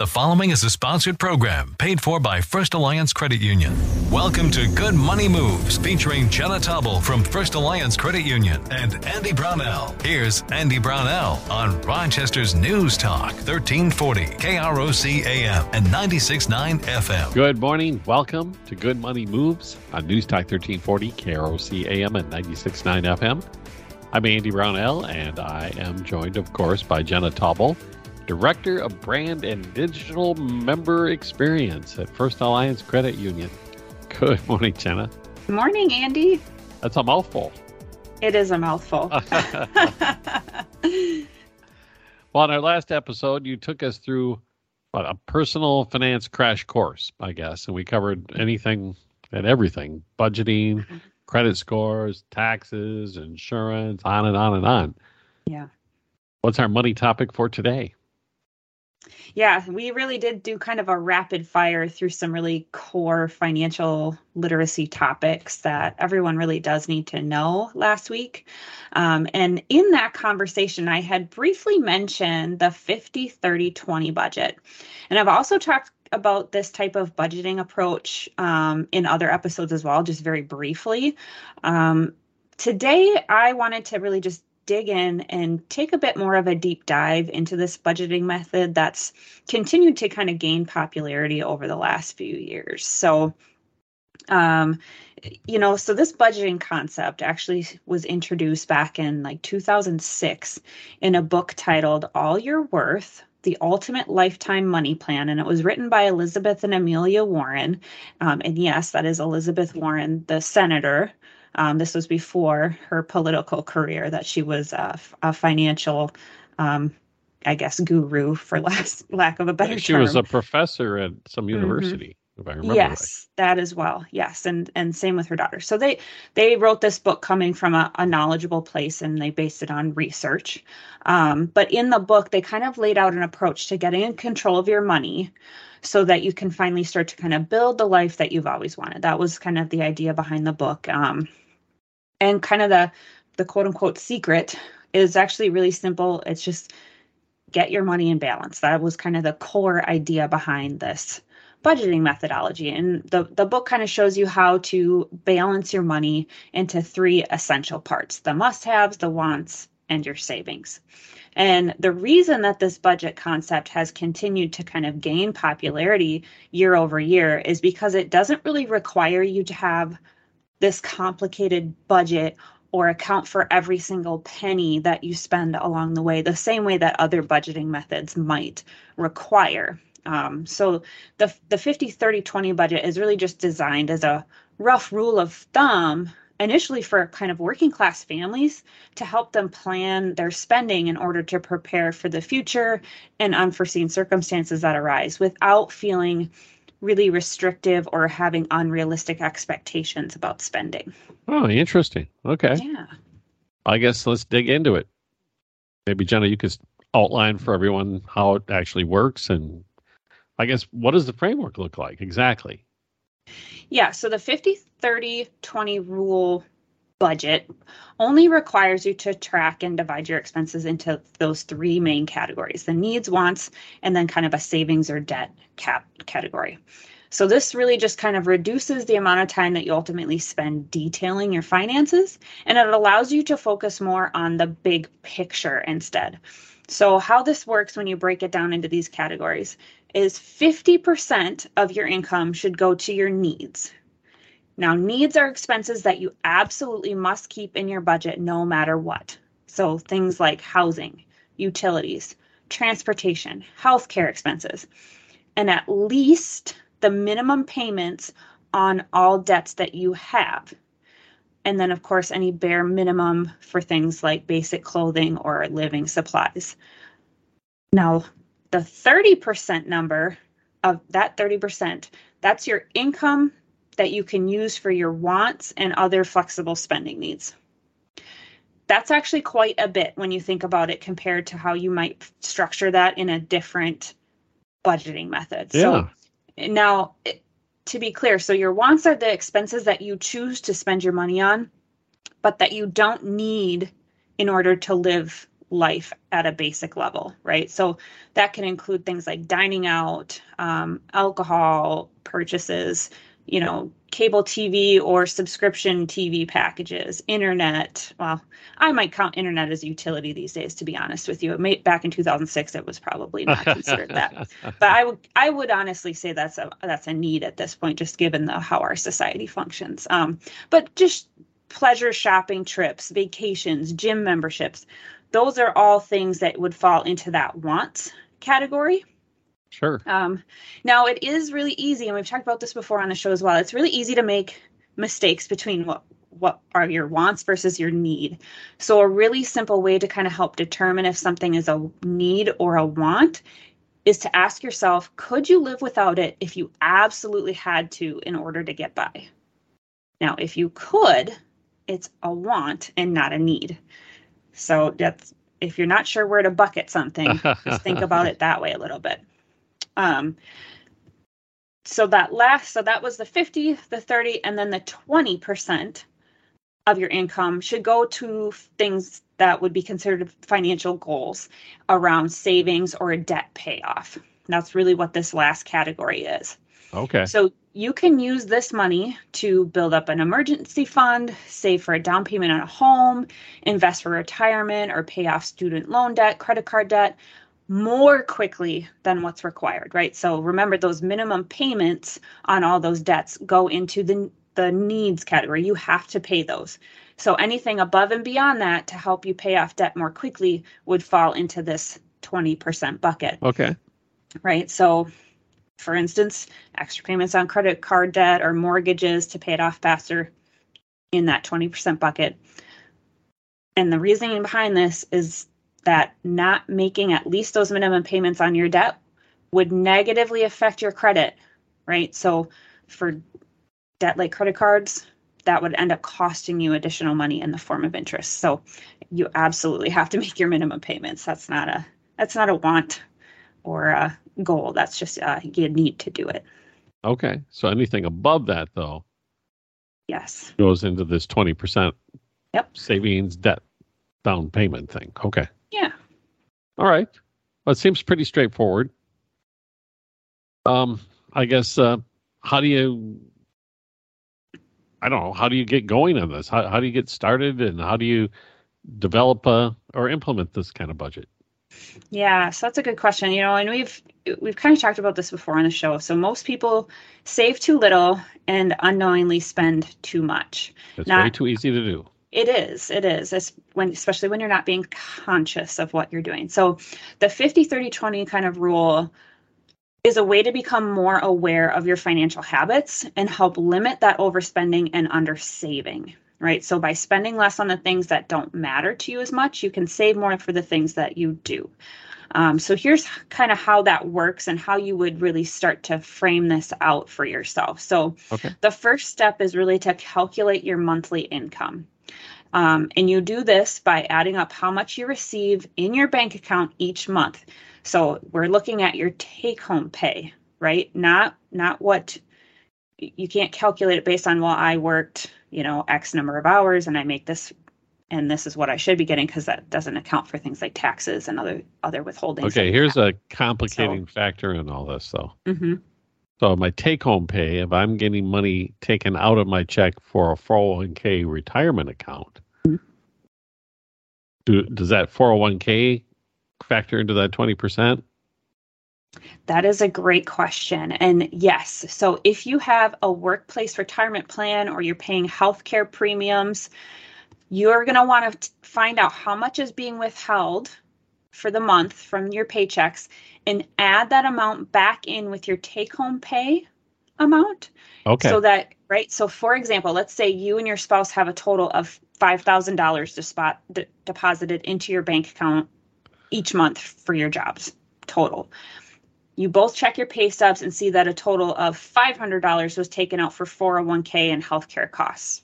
The following is a sponsored program paid for by First Alliance Credit Union. Welcome to Good Money Moves featuring Jenna Tauble from First Alliance Credit Union and Andy Brownell. Here's Andy Brownell on Rochester's News Talk 1340 KROC AM and 96.9 FM. Good morning. Welcome to Good Money Moves on News Talk 1340 KROC AM and 96.9 FM. I'm Andy Brownell and I am joined, of course, by Jenna Tauble Director of Brand and Digital Member Experience at First Alliance Credit Union. Good morning, Jenna. Good morning, Andy. That's a mouthful. It is a mouthful. well, in our last episode, you took us through what, a personal finance crash course, I guess, and we covered anything and everything budgeting, mm-hmm. credit scores, taxes, insurance, on and on and on. Yeah. What's our money topic for today? Yeah, we really did do kind of a rapid fire through some really core financial literacy topics that everyone really does need to know last week. Um, and in that conversation, I had briefly mentioned the 50 30 20 budget. And I've also talked about this type of budgeting approach um, in other episodes as well, just very briefly. Um, today, I wanted to really just dig in and take a bit more of a deep dive into this budgeting method that's continued to kind of gain popularity over the last few years. So, um, you know, so this budgeting concept actually was introduced back in like 2006 in a book titled All Your Worth the Ultimate Lifetime Money Plan, and it was written by Elizabeth and Amelia Warren. Um, and yes, that is Elizabeth Warren, the senator um, this was before her political career, that she was a, a financial, um, I guess, guru, for less, lack of a better she term. She was a professor at some mm-hmm. university. Mm-hmm. If I remember yes, right. that as well. Yes, and and same with her daughter. So they they wrote this book coming from a, a knowledgeable place, and they based it on research. Um, but in the book, they kind of laid out an approach to getting in control of your money, so that you can finally start to kind of build the life that you've always wanted. That was kind of the idea behind the book. Um, and kind of the the quote unquote secret is actually really simple. It's just get your money in balance. That was kind of the core idea behind this budgeting methodology. And the, the book kind of shows you how to balance your money into three essential parts the must haves, the wants, and your savings. And the reason that this budget concept has continued to kind of gain popularity year over year is because it doesn't really require you to have this complicated budget or account for every single penny that you spend along the way, the same way that other budgeting methods might require. Um, so the the 50 30 20 budget is really just designed as a rough rule of thumb initially for kind of working class families to help them plan their spending in order to prepare for the future and unforeseen circumstances that arise without feeling really restrictive or having unrealistic expectations about spending. Oh, interesting. Okay. Yeah. I guess let's dig into it. Maybe Jenna, you could outline for everyone how it actually works and I guess what does the framework look like exactly? Yeah, so the 50 30 20 rule budget only requires you to track and divide your expenses into those three main categories the needs, wants, and then kind of a savings or debt cap category. So, this really just kind of reduces the amount of time that you ultimately spend detailing your finances, and it allows you to focus more on the big picture instead. So, how this works when you break it down into these categories is 50% of your income should go to your needs, now, needs are expenses that you absolutely must keep in your budget no matter what. So, things like housing, utilities, transportation, healthcare expenses, and at least the minimum payments on all debts that you have. And then, of course, any bare minimum for things like basic clothing or living supplies. Now, the 30% number of that 30%, that's your income that you can use for your wants and other flexible spending needs. That's actually quite a bit when you think about it compared to how you might structure that in a different budgeting method. Yeah. So now, to be clear, so your wants are the expenses that you choose to spend your money on, but that you don't need in order to live life at a basic level, right? So that can include things like dining out, um, alcohol purchases, you know, cable TV or subscription TV packages, internet. Well, I might count internet as a utility these days, to be honest with you. It may, back in 2006, it was probably not considered that. But I would I would honestly say that's a that's a need at this point, just given the how our society functions. Um, but just pleasure shopping trips, vacations, gym memberships, those are all things that would fall into that wants category. Sure. Um, now it is really easy, and we've talked about this before on the show as well. It's really easy to make mistakes between what what are your wants versus your need. So a really simple way to kind of help determine if something is a need or a want is to ask yourself, could you live without it if you absolutely had to in order to get by? Now, if you could, it's a want and not a need. So that's if you're not sure where to bucket something, just think about it that way a little bit. Um, so that last, so that was the 50, the 30, and then the 20% of your income should go to things that would be considered financial goals around savings or a debt payoff. That's really what this last category is. Okay. So you can use this money to build up an emergency fund, save for a down payment on a home, invest for retirement, or pay off student loan debt, credit card debt, more quickly than what's required, right? So remember those minimum payments on all those debts go into the the needs category. You have to pay those. So anything above and beyond that to help you pay off debt more quickly would fall into this 20% bucket. Okay. Right? So for instance, extra payments on credit card debt or mortgages to pay it off faster in that 20% bucket. And the reasoning behind this is that not making at least those minimum payments on your debt would negatively affect your credit, right? So for debt like credit cards, that would end up costing you additional money in the form of interest. So you absolutely have to make your minimum payments. That's not a that's not a want or a goal. That's just uh, you need to do it. Okay. So anything above that though Yes. goes into this 20% Yep. savings debt down payment thing. Okay. Yeah. All right. Well, it seems pretty straightforward. Um, I guess uh, how do you I don't know, how do you get going on this? How how do you get started and how do you develop uh, or implement this kind of budget? Yeah, so that's a good question. You know, and we've we've kind of talked about this before on the show. So most people save too little and unknowingly spend too much. It's Not- way too easy to do. It is. It is. It's when especially when you're not being conscious of what you're doing. So the 50 30 20 kind of rule is a way to become more aware of your financial habits and help limit that overspending and undersaving. Right. So by spending less on the things that don't matter to you as much, you can save more for the things that you do. Um, so here's kind of how that works and how you would really start to frame this out for yourself. So Okay. the first step is really to calculate your monthly income. Um, and you do this by adding up how much you receive in your bank account each month. So we're looking at your take home pay, right? Not not what you can't calculate it based on well, I worked, you know, X number of hours and I make this and this is what I should be getting because that doesn't account for things like taxes and other other withholdings. Okay, here's a complicating factor in all this though. hmm So my take home pay, if I'm getting money taken out of my check for a 401k retirement account, do, does that 401k factor into that 20%? That is a great question. And yes, so if you have a workplace retirement plan or you're paying healthcare premiums, you're going to want to find out how much is being withheld for the month from your paychecks and add that amount back in with your take home pay amount. Okay. So that, right? So, for example, let's say you and your spouse have a total of $5,000 to spot d- deposited into your bank account each month for your jobs total. You both check your pay stubs and see that a total of $500 was taken out for 401k and healthcare costs,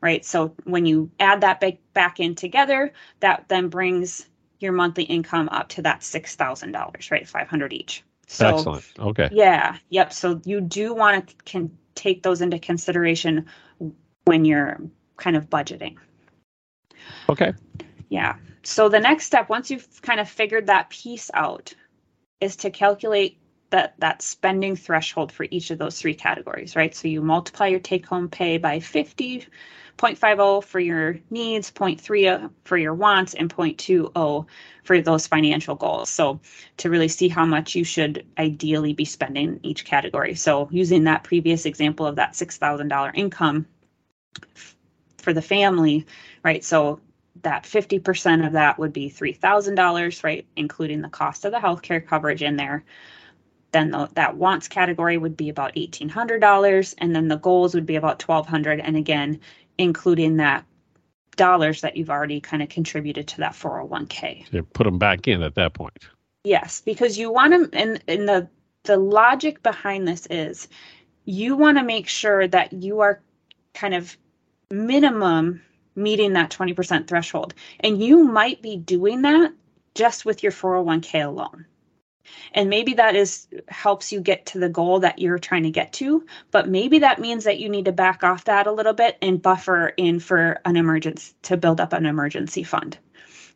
right? So when you add that back, back in together, that then brings your monthly income up to that $6,000, right? 500 each. So Excellent. Okay. yeah, yep. So you do want to can take those into consideration when you're kind of budgeting. Okay. Yeah. so the next step, once you've kind of figured that piece out, is to calculate that that spending threshold for each of those three categories, right? So you multiply your take home pay by 50, 0.50 for your needs, 0.30 for your wants, and 0.20 for those financial goals. So to really see how much you should ideally be spending each category. So using that previous example of that $6,000 income for the family, right? So that 50% of that would be $3,000, right? Including the cost of the healthcare coverage in there. Then the, that wants category would be about $1,800, and then the goals would be about 1200 And again, including that dollars that you've already kind of contributed to that 401k. So put them back in at that point. Yes, because you want to, and, and the, the logic behind this is you want to make sure that you are kind of minimum meeting that 20% threshold. And you might be doing that just with your 401k alone. And maybe that is helps you get to the goal that you're trying to get to but maybe that means that you need to back off that a little bit and buffer in for an emergency to build up an emergency fund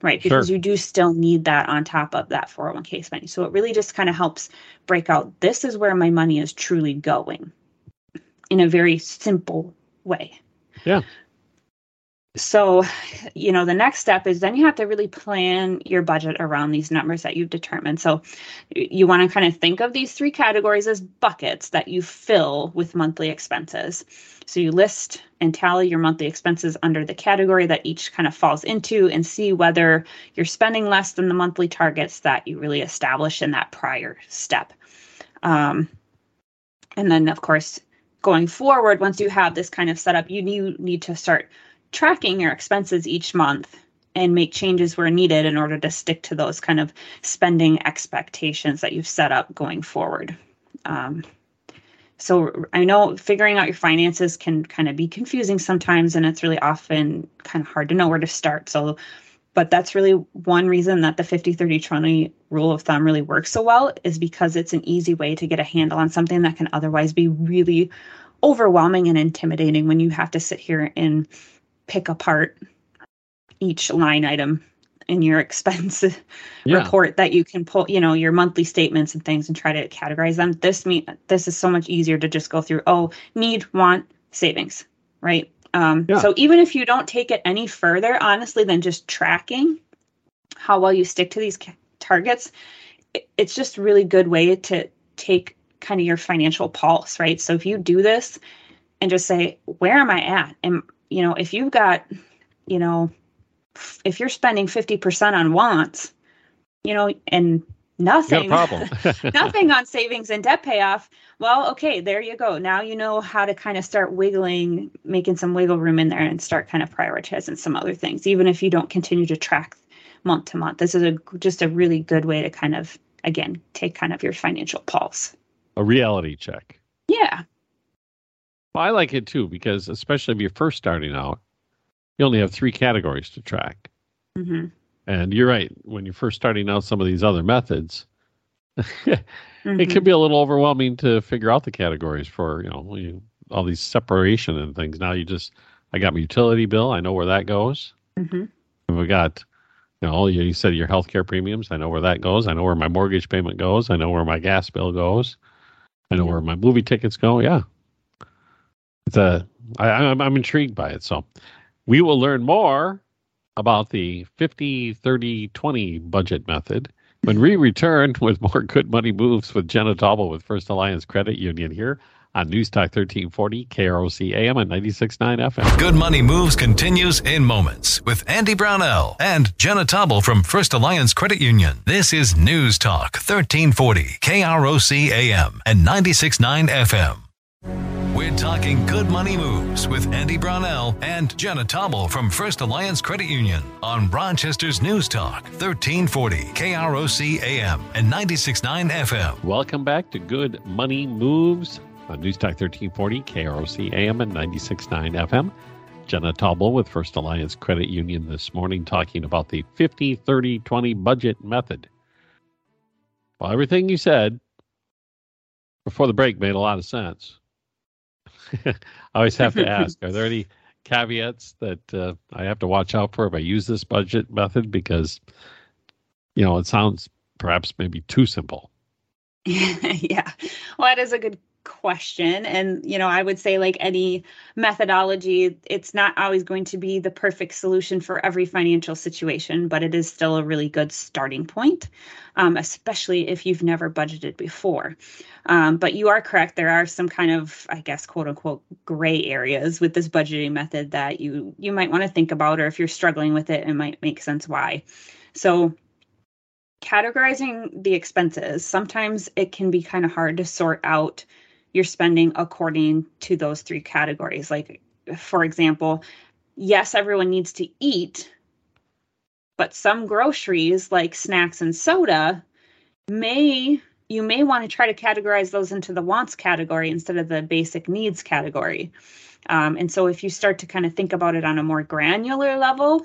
right? Because sure. you do still need that on top of that 401k spending. So it really just kind of helps break out this is where my money is truly going in a very simple way. Yeah so you know the next step is then you have to really plan your budget around these numbers that you've determined. So you want to kind of think of these three categories as buckets that you fill with monthly expenses. So you list and tally your monthly expenses under the category that each kind of falls into and see whether you're spending less than the monthly targets that you really established in that prior step. Um, and then of course going forward once you have this kind of setup you need, need to start tracking your expenses each month and make changes where needed in order to stick to those kind of spending expectations that you've set up going forward. Um, so I know figuring out your finances can kind of be confusing sometimes, and it's really often kind of hard to know where to start. So, but that's really one reason that the 50 30 20 rule of thumb really works so well is because it's an easy way to get a handle on something that can otherwise be really overwhelming and intimidating when you have to sit here and pick apart each line item in your expense yeah. report that you can pull you know your monthly statements and things and try to categorize them this me this is so much easier to just go through oh need want savings right um, yeah. so even if you don't take it any further honestly than just tracking how well you stick to these targets it's just a really good way to take kind of your financial pulse right so if you do this and just say where am i at and you know, if you've got, you know, if you're spending 50% on wants, you know, and nothing problem. nothing on savings and debt payoff, well, okay, there you go. Now you know how to kind of start wiggling, making some wiggle room in there and start kind of prioritizing some other things, even if you don't continue to track month to month. This is a just a really good way to kind of again take kind of your financial pulse. A reality check. Yeah. Well, I like it too because especially if you're first starting out, you only have three categories to track. Mm-hmm. And you're right. When you're first starting out, some of these other methods, mm-hmm. it can be a little overwhelming to figure out the categories for you know you, all these separation and things. Now you just, I got my utility bill. I know where that goes. Mm-hmm. We got, you know, you, you said your healthcare premiums. I know where that goes. I know where my mortgage payment goes. I know where my gas bill goes. I know where my movie tickets go. Yeah, it's a I, I'm, I'm intrigued by it. So we will learn more about the 50 30 20 budget method when we return with more good money moves with Jenna Tauble with First Alliance Credit Union here on News Talk 1340 KROC AM and 96.9 FM. Good Money Moves continues in moments with Andy Brownell and Jenna Tauble from First Alliance Credit Union. This is News Talk 1340 KROC AM and 96.9 FM. We're talking good money moves with Andy Brownell and Jenna Tauble from First Alliance Credit Union on Rochester's News Talk, 1340 KROC AM and 96.9 FM. Welcome back to Good Money Moves on News Talk 1340 KROC AM and 96.9 FM. Jenna Tauble with First Alliance Credit Union this morning talking about the 50 30 20 budget method. Well, everything you said before the break made a lot of sense. I always have to ask: Are there any caveats that uh, I have to watch out for if I use this budget method? Because, you know, it sounds perhaps maybe too simple. yeah. Well, that is a good question. And you know i would say like any methodology it's not always going to be the perfect solution for every financial situation but it is still a really good starting point um, especially if you've never budgeted before. Um, but you are correct. There are some kind of i guess quote unquote gray areas with this budgeting method that you you might want to think about or if you're struggling with it it might make sense why. So categorizing the expenses sometimes it can be kind of hard to sort out your spending according to those three categories. Like, for example, yes, everyone needs to eat, but some groceries like snacks and soda may you may want to try to categorize those into the wants category instead of the basic needs category. Um, and so if you start to kind of think about it on a more granular level,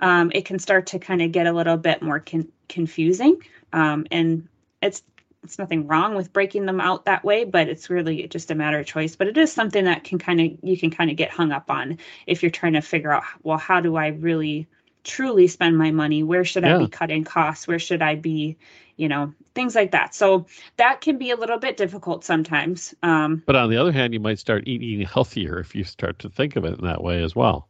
um, it can start to kind of get a little bit more con- confusing. Um, and it's it's nothing wrong with breaking them out that way, but it's really just a matter of choice. But it is something that can kind of you can kind of get hung up on if you're trying to figure out well, how do I really truly spend my money? Where should yeah. I be cutting costs? Where should I be, you know, things like that. So that can be a little bit difficult sometimes. Um, but on the other hand, you might start eating healthier if you start to think of it in that way as well.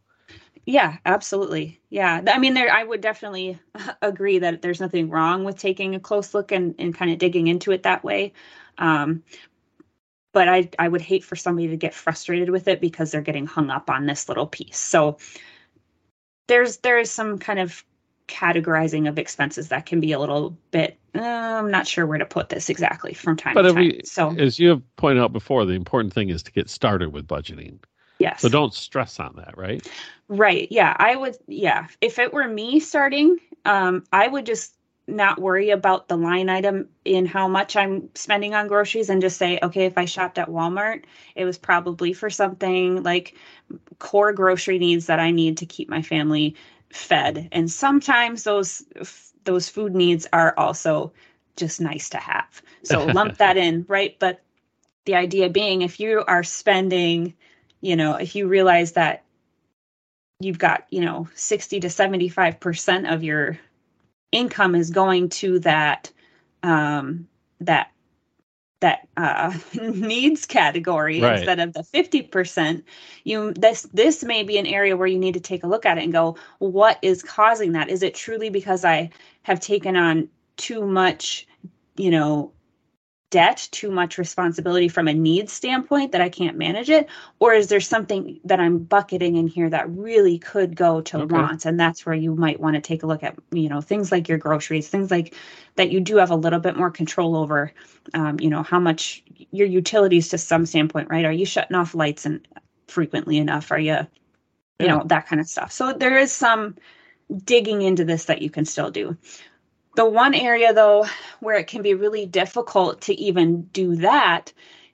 Yeah, absolutely. Yeah. I mean, there, I would definitely agree that there's nothing wrong with taking a close look and, and kind of digging into it that way. Um, but I, I would hate for somebody to get frustrated with it because they're getting hung up on this little piece. So there's, there is some kind of categorizing of expenses that can be a little bit, uh, I'm not sure where to put this exactly from time but to time. We, so as you have pointed out before, the important thing is to get started with budgeting. Yes. So don't stress on that, right? Right. Yeah. I would, yeah. If it were me starting, um, I would just not worry about the line item in how much I'm spending on groceries and just say, okay, if I shopped at Walmart, it was probably for something like core grocery needs that I need to keep my family fed. And sometimes those those food needs are also just nice to have. So lump that in, right? But the idea being if you are spending you know, if you realize that you've got, you know, 60 to 75% of your income is going to that um that that uh, needs category right. instead of the 50% you this this may be an area where you need to take a look at it and go what is causing that is it truly because i have taken on too much you know debt, too much responsibility from a needs standpoint that I can't manage it? Or is there something that I'm bucketing in here that really could go to okay. wants? And that's where you might want to take a look at, you know, things like your groceries, things like that you do have a little bit more control over, um, you know, how much your utilities to some standpoint, right? Are you shutting off lights and frequently enough? Are you, you yeah. know, that kind of stuff. So there is some digging into this that you can still do. The one area, though, where it can be really difficult to even do that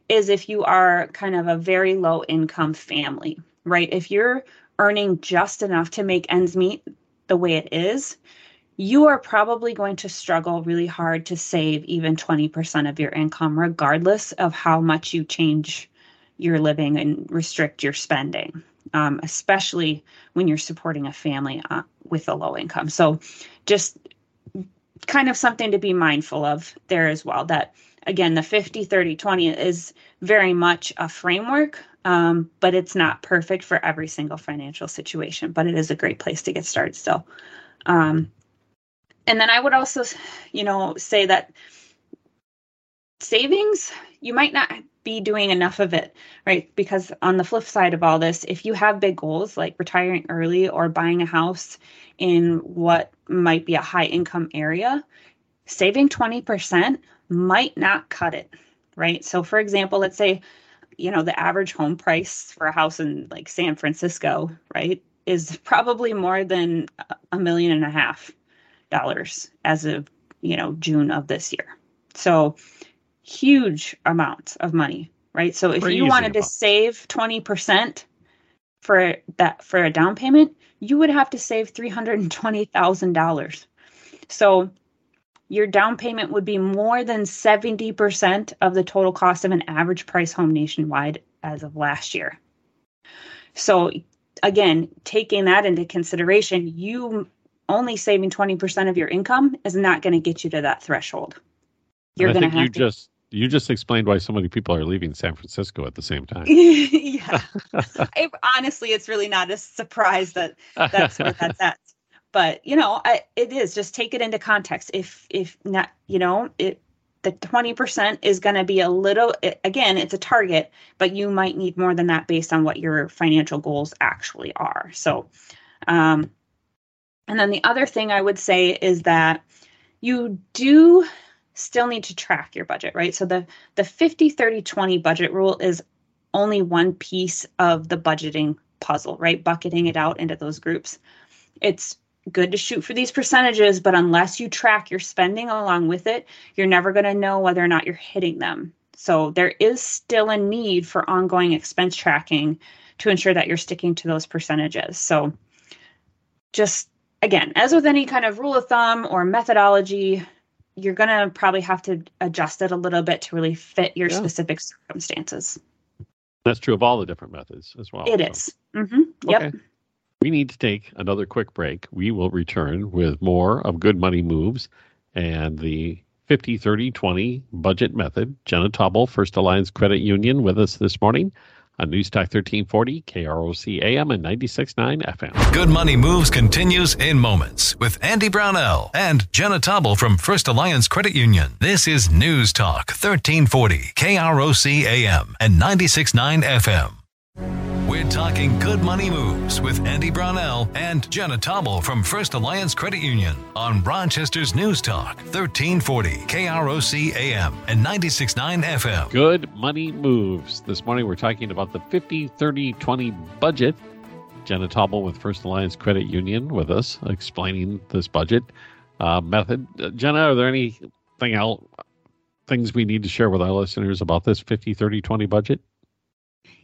is if you are kind of a very low income family, right? If you're earning just enough to make ends meet the way it is, you are probably going to struggle really hard to save even 20% of your income, regardless of how much you change your living and restrict your spending, um, especially when you're supporting a family uh, with a low income. So just kind of something to be mindful of there as well. That again, the 50, 30, 20 is very much a framework, um, but it's not perfect for every single financial situation, but it is a great place to get started still. Um, and then I would also, you know, say that savings, you might not be doing enough of it, right? Because on the flip side of all this, if you have big goals like retiring early or buying a house in what might be a high income area, saving 20% might not cut it, right? So, for example, let's say, you know, the average home price for a house in like San Francisco, right, is probably more than a million and a half dollars as of, you know, June of this year. So, huge amounts of money, right? So, if you wanted to save 20% for that for a down payment, you would have to save $320,000. So your down payment would be more than 70% of the total cost of an average price home nationwide as of last year. So again, taking that into consideration, you only saving 20% of your income is not going to get you to that threshold. You're going to have you to just you just explained why so many people are leaving San Francisco at the same time. yeah. I, honestly, it's really not a surprise that that's where that's at. But, you know, I, it is just take it into context. If, if not, you know, it, the 20% is going to be a little, again, it's a target, but you might need more than that based on what your financial goals actually are. So, um, and then the other thing I would say is that you do still need to track your budget, right? So the the 50 30 20 budget rule is only one piece of the budgeting puzzle, right? Bucketing it out into those groups. It's good to shoot for these percentages, but unless you track your spending along with it, you're never going to know whether or not you're hitting them. So there is still a need for ongoing expense tracking to ensure that you're sticking to those percentages. So just again, as with any kind of rule of thumb or methodology, you're going to probably have to adjust it a little bit to really fit your yeah. specific circumstances. That's true of all the different methods as well. It so. is. Mm-hmm. Yep. Okay. We need to take another quick break. We will return with more of Good Money Moves and the 50 30 20 budget method. Jenna Tauble, First Alliance Credit Union, with us this morning on News Talk 1340, KROC AM and 96.9 FM. Good Money Moves continues in moments with Andy Brownell and Jenna Tauble from First Alliance Credit Union. This is News Talk 1340, KROC AM and 96.9 FM. We're talking good money moves with Andy Brownell and Jenna Tauble from First Alliance Credit Union on Rochester's News Talk, 1340 KROC AM and 96.9 FM. Good money moves. This morning we're talking about the 50 30 20 budget. Jenna Tauble with First Alliance Credit Union with us explaining this budget uh, method. Uh, Jenna, are there anything else, things we need to share with our listeners about this 50 30 20 budget?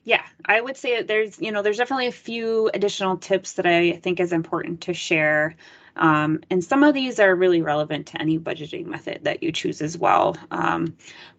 Yeah i would say that there's you know there's definitely a few additional tips that i think is important to share. Um, and some of these are really relevant to any budgeting method that you choose as well. Um,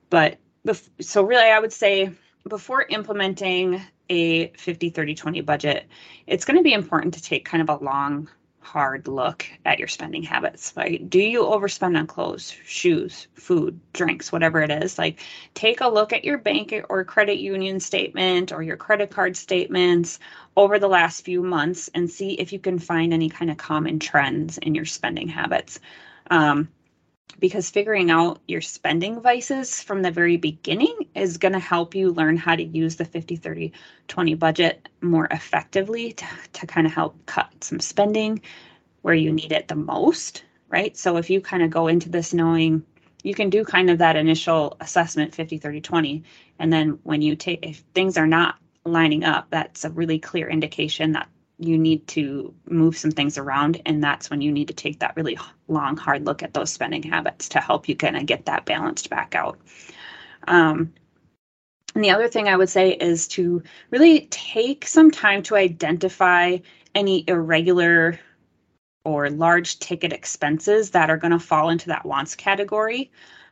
but bef- so really i would say before implementing a 50 30 20 budget it's going to be important to take kind of a long hard look at your spending habits. Like, do you overspend on clothes, shoes, food, drinks, whatever it is? Like, take a look at your bank or credit union statement or your credit card statements over the last few months and see if you can find any kind of common trends in your spending habits. Um, because figuring out your spending vices from the very beginning is going to help you learn how to use the 50 30 20 budget more effectively to, to kind of help cut some spending where you need it the most right? So if you kind of go into this knowing you can do kind of that initial assessment 50 30 20 and then when you take if things are not lining up that's a really clear indication that you need to move some things around and that's when you need to take that really long hard look at those spending habits to help you kind of get that balanced back out. Um, and the other thing i would say is to really take some time to identify any irregular or large ticket expenses that are going to fall into that wants category.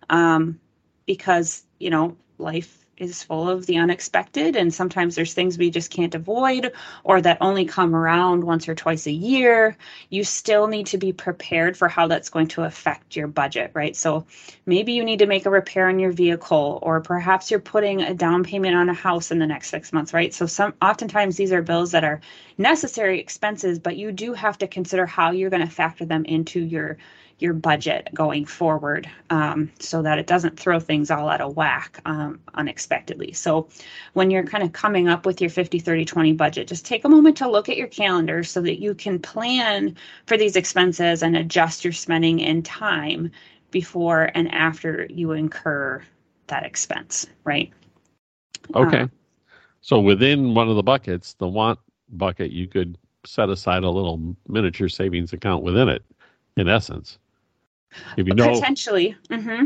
Um, because you know life is full of the unexpected and sometimes there's things we just can't avoid or that only come around once or twice a year you still need to be prepared for how that's going to affect your budget right? So maybe you need to make a repair on your vehicle or perhaps you're putting a down payment on a house in the next 6 months right? So some oftentimes these are bills that are necessary expenses but you do have to consider how you're going to factor them into your your budget going forward um, so that it doesn't throw things all out of whack um, unexpectedly. So, when you're kind of coming up with your 50, 30, 20 budget, just take a moment to look at your calendar so that you can plan for these expenses and adjust your spending in time before and after you incur that expense, right? Okay. Uh, so, within one of the buckets, the want bucket, you could set aside a little miniature savings account within it, in essence. If you know potentially, mm-hmm.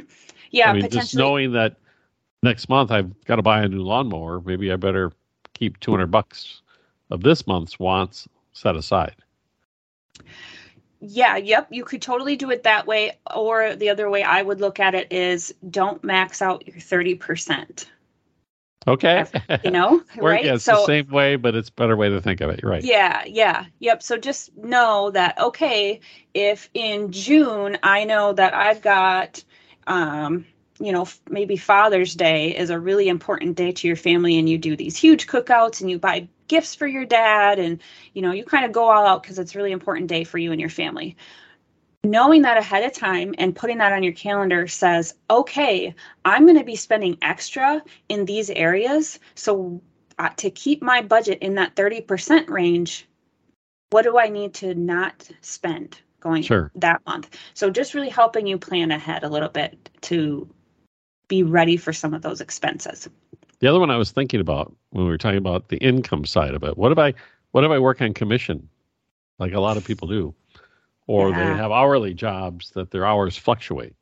yeah, I mean, potentially. just knowing that next month I've got to buy a new lawnmower, maybe I better keep two hundred bucks of this month's wants set aside. Yeah, yep, you could totally do it that way. Or the other way I would look at it is don't max out your 30%. Okay. You know, right? Yeah, it's so, the same way, but it's a better way to think of it. Right. Yeah. Yeah. Yep. So just know that, okay, if in June I know that I've got, um, you know, maybe Father's Day is a really important day to your family and you do these huge cookouts and you buy gifts for your dad and, you know, you kind of go all out because it's a really important day for you and your family knowing that ahead of time and putting that on your calendar says, okay, I'm going to be spending extra in these areas. So uh, to keep my budget in that 30% range, what do I need to not spend going sure. that month? So just really helping you plan ahead a little bit to be ready for some of those expenses. The other one I was thinking about when we were talking about the income side of it. What if I what if I work on commission? Like a lot of people do or yeah. they have hourly jobs that their hours fluctuate?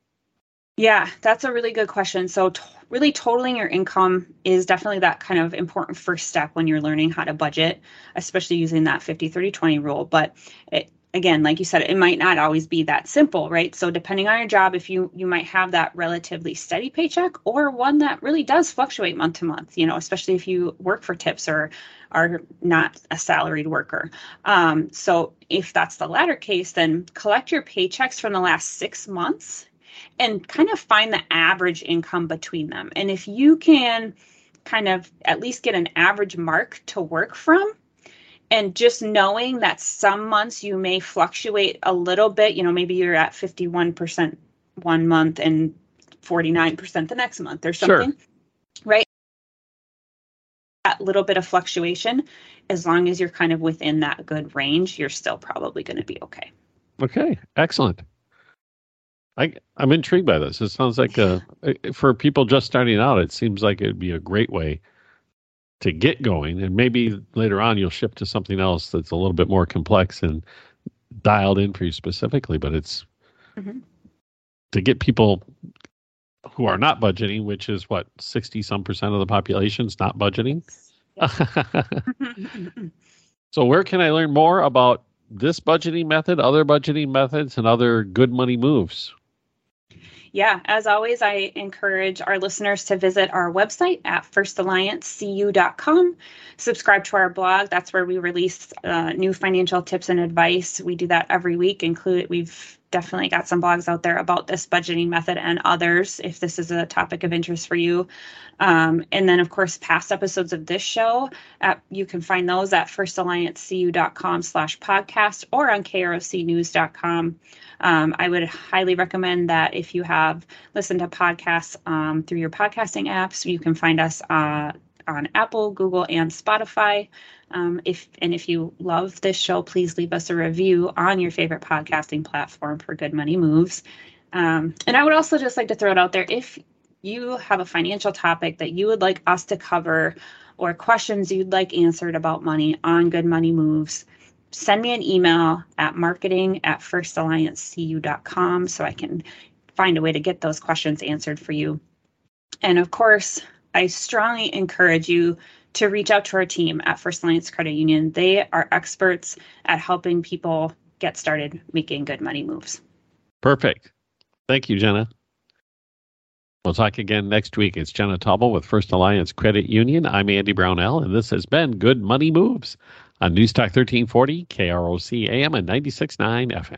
Yeah, that's a really good question. So, t- really, totaling your income is definitely that kind of important first step when you're learning how to budget, especially using that 50 30 20 rule. But it, again like you said it might not always be that simple right? So depending on your job if you you might have that relatively steady paycheck or one that really does fluctuate month to month you know especially if you work for tips or are not a salaried worker. Um, so if that's the latter case then collect your paychecks from the last six months and kind of find the average income between them. And if you can kind of at least get an average mark to work from and just knowing that some months you may fluctuate a little bit you know maybe you're at 51% one month and 49% the next month or something sure. right that little bit of fluctuation as long as you're kind of within that good range you're still probably going to be okay okay excellent I, I'm intrigued by this. It sounds like uh, a, for people just starting out, it seems like it'd be a great way to get going and maybe later on you'll shift to something else that's a little bit more complex and dialed in for you specifically but it's mm-hmm. to get people who are not budgeting which is what 60 some percent of the population is not budgeting? So where can i learn more about this budgeting method other budgeting methods and other good money moves yeah, as always, I encourage our listeners to visit our website at firstalliancecu.com. Subscribe to our blog. That's where we release uh, new financial tips and advice. We do that every week. Include we've definitely got some blogs out there about this budgeting method and others if this is a topic of interest for you. Um, and then, of course, past episodes of this show, at, you can find those at firstalliancecu.com slash podcast or on krocnews.com. Um, I would highly recommend that if you have listened to podcasts um, through your podcasting apps, you can find us uh, on Apple, Google, and Spotify. Um, if and if you love this show, please leave us a review on your favorite podcasting platform for Good Money Moves. Um, and I would also just like to throw it out there if you have a financial topic that you would like us to cover or questions you'd like answered about money on Good Money Moves, send me an email at marketing at firstalliancecu.com so I can find a way to get those questions answered for you. And of course, I strongly encourage you to reach out to our team at First Alliance Credit Union. They are experts at helping people get started making good money moves. Perfect. Thank you, Jenna. We'll talk again next week. It's Jenna Tauble with First Alliance Credit Union. I'm Andy Brownell, and this has been Good Money Moves on News Talk 1340, KROC AM and 96.9 FM.